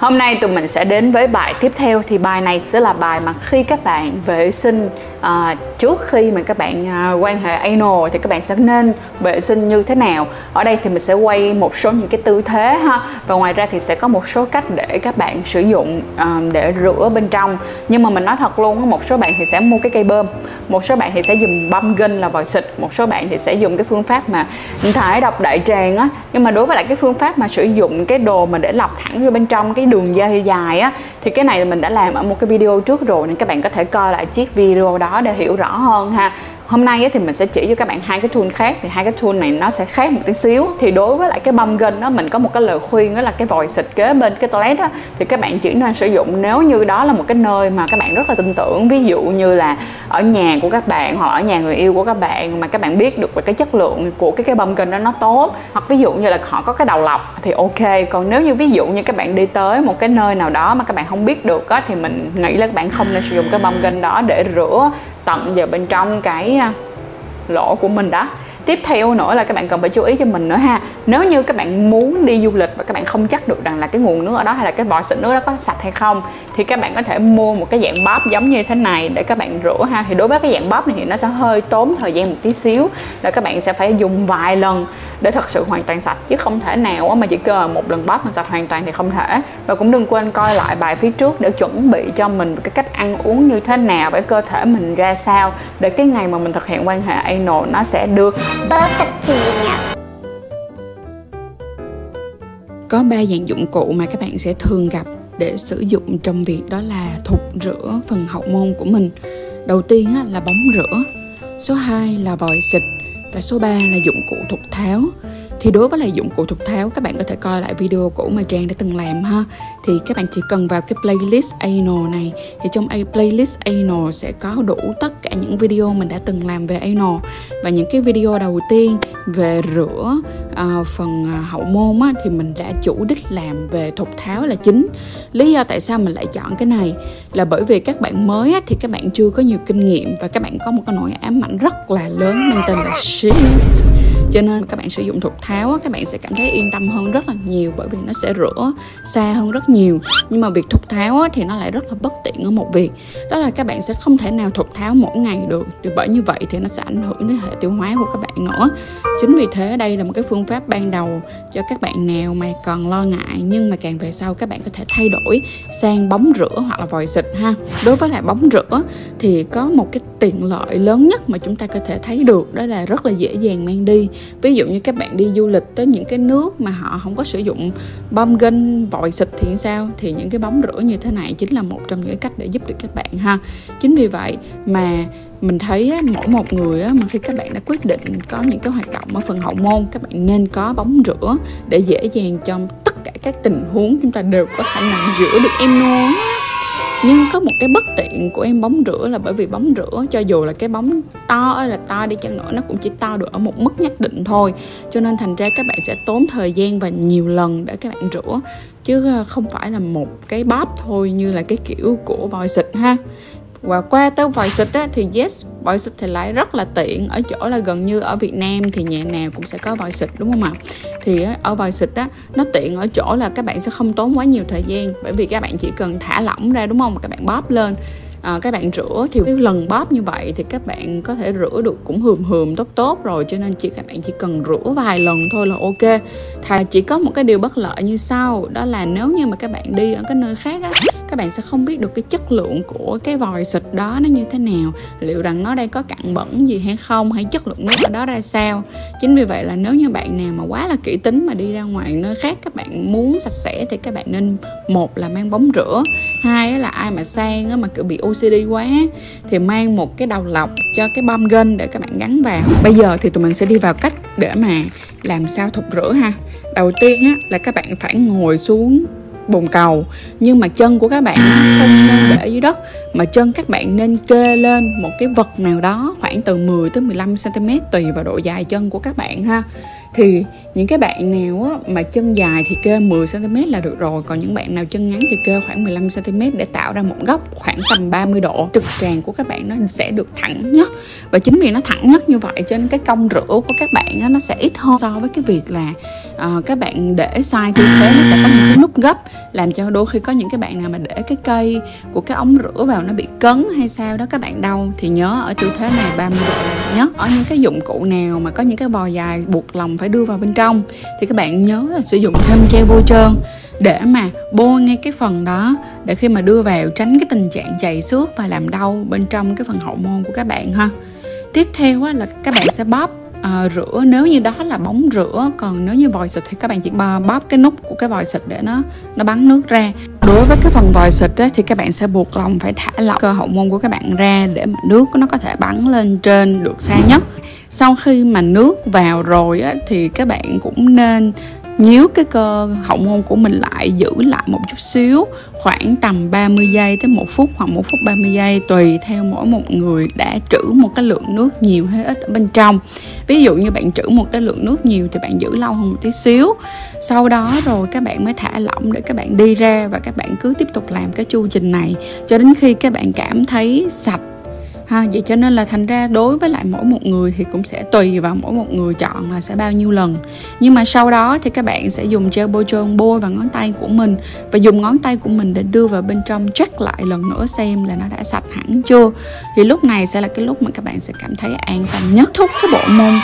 Hôm nay tụi mình sẽ đến với bài tiếp theo. Thì bài này sẽ là bài mà khi các bạn vệ sinh à, trước khi mà các bạn à, quan hệ anal thì các bạn sẽ nên vệ sinh như thế nào. Ở đây thì mình sẽ quay một số những cái tư thế ha. Và ngoài ra thì sẽ có một số cách để các bạn sử dụng à, để rửa bên trong. Nhưng mà mình nói thật luôn một số bạn thì sẽ mua cái cây bơm. Một số bạn thì sẽ dùng băm gân là vòi xịt. Một số bạn thì sẽ dùng cái phương pháp mà thải độc đại tràng á. Nhưng mà đối với lại cái phương pháp mà sử dụng cái đồ mà để lọc thẳng vô bên trong cái đường dây dài á, thì cái này mình đã làm ở một cái video trước rồi, nên các bạn có thể coi lại chiếc video đó để hiểu rõ hơn ha hôm nay thì mình sẽ chỉ cho các bạn hai cái tool khác, thì hai cái tool này nó sẽ khác một tí xíu. Thì đối với lại cái băm gân đó mình có một cái lời khuyên đó là cái vòi xịt kế bên cái toilet đó thì các bạn chỉ nên sử dụng nếu như đó là một cái nơi mà các bạn rất là tin tưởng. Ví dụ như là ở nhà của các bạn hoặc ở nhà người yêu của các bạn mà các bạn biết được về cái chất lượng của cái cái băm gân đó nó tốt. Hoặc ví dụ như là họ có cái đầu lọc thì ok. Còn nếu như ví dụ như các bạn đi tới một cái nơi nào đó mà các bạn không biết được á, thì mình nghĩ là các bạn không nên sử dụng cái băm gân đó để rửa tận vào bên trong cái à, lỗ của mình đó tiếp theo nữa là các bạn cần phải chú ý cho mình nữa ha. Nếu như các bạn muốn đi du lịch và các bạn không chắc được rằng là cái nguồn nước ở đó hay là cái vòi xịt nước đó có sạch hay không, thì các bạn có thể mua một cái dạng bóp giống như thế này để các bạn rửa ha. Thì đối với cái dạng bóp này thì nó sẽ hơi tốn thời gian một tí xíu là các bạn sẽ phải dùng vài lần để thật sự hoàn toàn sạch, chứ không thể nào mà chỉ cờ một lần bóp mà sạch hoàn toàn thì không thể. Và cũng đừng quên coi lại bài phía trước để chuẩn bị cho mình cái cách ăn uống như thế nào với cơ thể mình ra sao để cái ngày mà mình thực hiện quan hệ anal nó sẽ được perfect có ba dạng dụng cụ mà các bạn sẽ thường gặp để sử dụng trong việc đó là thục rửa phần hậu môn của mình. Đầu tiên là bóng rửa. Số 2 là vòi xịt và số 3 là dụng cụ thục tháo thì đối với lại dụng cụ thục tháo các bạn có thể coi lại video cũ mà Trang đã từng làm ha. Thì các bạn chỉ cần vào cái playlist anal này thì trong playlist anal sẽ có đủ tất cả những video mình đã từng làm về anal và những cái video đầu tiên về rửa uh, phần uh, hậu môn á, thì mình đã chủ đích làm về thục tháo là chính. Lý do tại sao mình lại chọn cái này là bởi vì các bạn mới á, thì các bạn chưa có nhiều kinh nghiệm và các bạn có một cái nỗi ám ảnh rất là lớn mang tên là shit cho nên các bạn sử dụng thuật tháo các bạn sẽ cảm thấy yên tâm hơn rất là nhiều bởi vì nó sẽ rửa xa hơn rất nhiều. Nhưng mà việc thuật tháo thì nó lại rất là bất tiện ở một việc. Đó là các bạn sẽ không thể nào thuật tháo mỗi ngày được. Thì bởi như vậy thì nó sẽ ảnh hưởng đến hệ tiêu hóa của các bạn nữa chính vì thế đây là một cái phương pháp ban đầu cho các bạn nào mà còn lo ngại, nhưng mà càng về sau các bạn có thể thay đổi sang bóng rửa hoặc là vòi xịt ha. Đối với lại bóng rửa thì có một cái tiện lợi lớn nhất mà chúng ta có thể thấy được, đó là rất là dễ dàng mang đi. Ví dụ như các bạn đi du lịch tới những cái nước mà họ không có sử dụng bơm gân vòi xịt thì sao? Thì những cái bóng rửa như thế này chính là một trong những cách để giúp được các bạn ha. Chính vì vậy mà mình thấy á, mỗi một người á, mà khi các bạn đã quyết định có những cái hoạt động ở phần hậu môn các bạn nên có bóng rửa để dễ dàng trong tất cả các tình huống chúng ta đều có khả năng rửa được em luôn nhưng có một cái bất tiện của em bóng rửa là bởi vì bóng rửa cho dù là cái bóng to ơi là to đi chăng nữa nó cũng chỉ to được ở một mức nhất định thôi. Cho nên thành ra các bạn sẽ tốn thời gian và nhiều lần để các bạn rửa chứ ờ, không phải là một cái bóp thôi như là cái kiểu của vòi xịt ha và qua tới vòi xịt á, thì yes vòi xịt thì lại rất là tiện. Ở chỗ là gần như ở Việt Nam thì nhà nào cũng sẽ có vòi xịt đúng không ạ? Thì ở vòi xịt á nó tiện ở chỗ là các bạn sẽ không tốn quá nhiều thời gian. Bởi vì các bạn chỉ cần thả lỏng ra đúng không? Các bạn bóp lên. À, các bạn rửa thì cái lần bóp như vậy thì các bạn có thể rửa được cũng hườm hườm tốt tốt rồi. Cho nên chỉ các bạn chỉ cần rửa vài lần thôi là ok. Thà chỉ có một cái điều bất lợi như sau đó là nếu như mà các bạn đi ở cái nơi khác á các bạn sẽ không biết được cái chất lượng của cái vòi xịt đó nó như thế nào. Liệu rằng nó đây có cặn bẩn gì hay không, hay chất lượng nước ở đó ra sao? Chính vì vậy là nếu như bạn nào mà quá là kỹ tính mà đi ra ngoài nơi khác, các bạn muốn sạch sẽ thì các bạn nên, một là mang bóng rửa, hai là ai mà sang mà kiểu bị OCD quá, thì mang một cái đầu lọc cho cái bơm gân để các bạn gắn vào. Bây giờ thì tụi mình sẽ đi vào cách để mà làm sao thục rửa ha. Đầu tiên á là các bạn phải ngồi xuống bồn cầu. Nhưng mà chân của các bạn không nên để dưới đất mà chân các bạn nên kê lên một cái vật nào đó khoảng từ 10 tới 15 cm tùy vào độ dài chân của các bạn ha. Thì những cái bạn nào á, mà chân dài thì kê 10 cm là được rồi còn những bạn nào chân ngắn thì kê khoảng 15 cm để tạo ra một góc khoảng tầm 30 độ. Trực tràng của các bạn nó sẽ được thẳng nhất và chính vì nó thẳng nhất như vậy cho nên cái cong rửa của các bạn á, nó sẽ ít hơn so với cái việc là uh, các bạn để sai tư thế nó sẽ có những cái nút gấp làm cho đôi khi có những cái bạn nào mà để cái cây của cái ống rửa vào nó bị cấn hay sao đó các bạn đau thì nhớ ở tư thế này 30 độ nhớ. Ở những cái dụng cụ nào mà có những cái vòi dài buộc lòng phải đưa vào bên trong thì các bạn nhớ là sử dụng thêm gel bôi trơn để mà bôi ngay cái phần đó để khi mà đưa vào tránh cái tình trạng chảy xước và làm đau bên trong cái phần hậu môn của các bạn ha. Tiếp theo là các bạn sẽ bóp à, rửa nếu như đó là bóng rửa còn nếu như vòi xịt thì các bạn chỉ bóp cái nút của cái vòi xịt để nó nó bắn nước ra. Đối với cái phần vòi xịt ấy, thì các bạn sẽ buộc lòng phải thả lỏng cơ hậu môn của các bạn ra để mà nước nó có thể bắn lên trên được xa nhất. Sau khi mà nước vào rồi ấy, thì các bạn cũng nên nhíu cái cơ hậu môn của mình lại giữ lại một chút xíu, khoảng tầm 30 giây tới một phút hoặc một phút 30 giây, tùy theo mỗi một người đã trữ một cái lượng nước nhiều hay ít ở bên trong. Ví dụ như bạn trữ một cái lượng nước nhiều thì bạn giữ lâu hơn một tí xíu. Sau đó rồi các bạn mới thả lỏng để các bạn đi ra và các bạn cứ tiếp tục làm cái chu trình này. Cho đến khi các bạn cảm thấy sạch ha, vậy cho nên là thành ra đối với lại mỗi một người thì cũng sẽ tùy vào mỗi một người chọn là sẽ bao nhiêu lần. Nhưng mà sau đó thì các bạn sẽ dùng gel bôi trơn bôi vào ngón tay của mình và dùng ngón tay của mình để đưa vào bên trong check lại lần nữa xem là nó đã sạch hẳn chưa. Thì lúc này sẽ là cái lúc mà các bạn sẽ cảm thấy an tâm nhất. Thúc cái bộ môn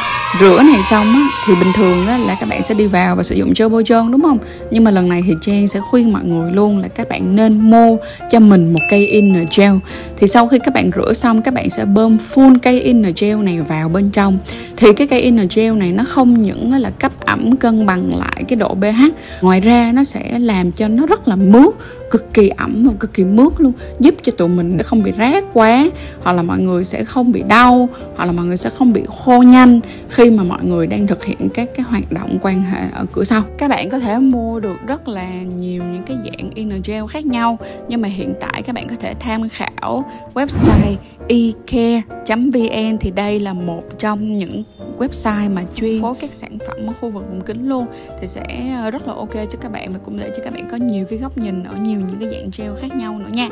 rửa này xong á, thì bình thường á là các bạn sẽ đi vào và sử dụng gel bôi trơn, đúng không? Nhưng mà lần này thì Trang sẽ khuyên mọi người luôn là các bạn nên mua cho mình một cây inner gel. Thì sau khi các bạn rửa xong, các bạn sẽ bơm full cây inner gel này vào bên trong. Thì cái cây inner gel này nó không những là cấp ẩm cân bằng lại cái độ pH, ngoài ra nó sẽ làm cho nó rất là mướt, cực kỳ ẩm và cực kỳ mướt luôn, giúp cho tụi mình không bị rát quá, hoặc là mọi người sẽ không bị đau, hoặc là mọi người sẽ không bị khô nhanh khi mà mọi người đang thực hiện các cái hoạt động quan hệ ở cửa sau. Các bạn có thể mua được rất là nhiều những cái dạng inner gel khác nhau, nhưng mà hiện tại các bạn có thể tham khảo website ecare.vn thì đây là một trong những website mà chuyên phối các sản phẩm ở khu vực vùng kính luôn. Thì sẽ ờ, rất là ok cho các bạn và cũng để cho các bạn có nhiều cái góc nhìn ở nhiều những cái dạng gel khác nhau nữa nha.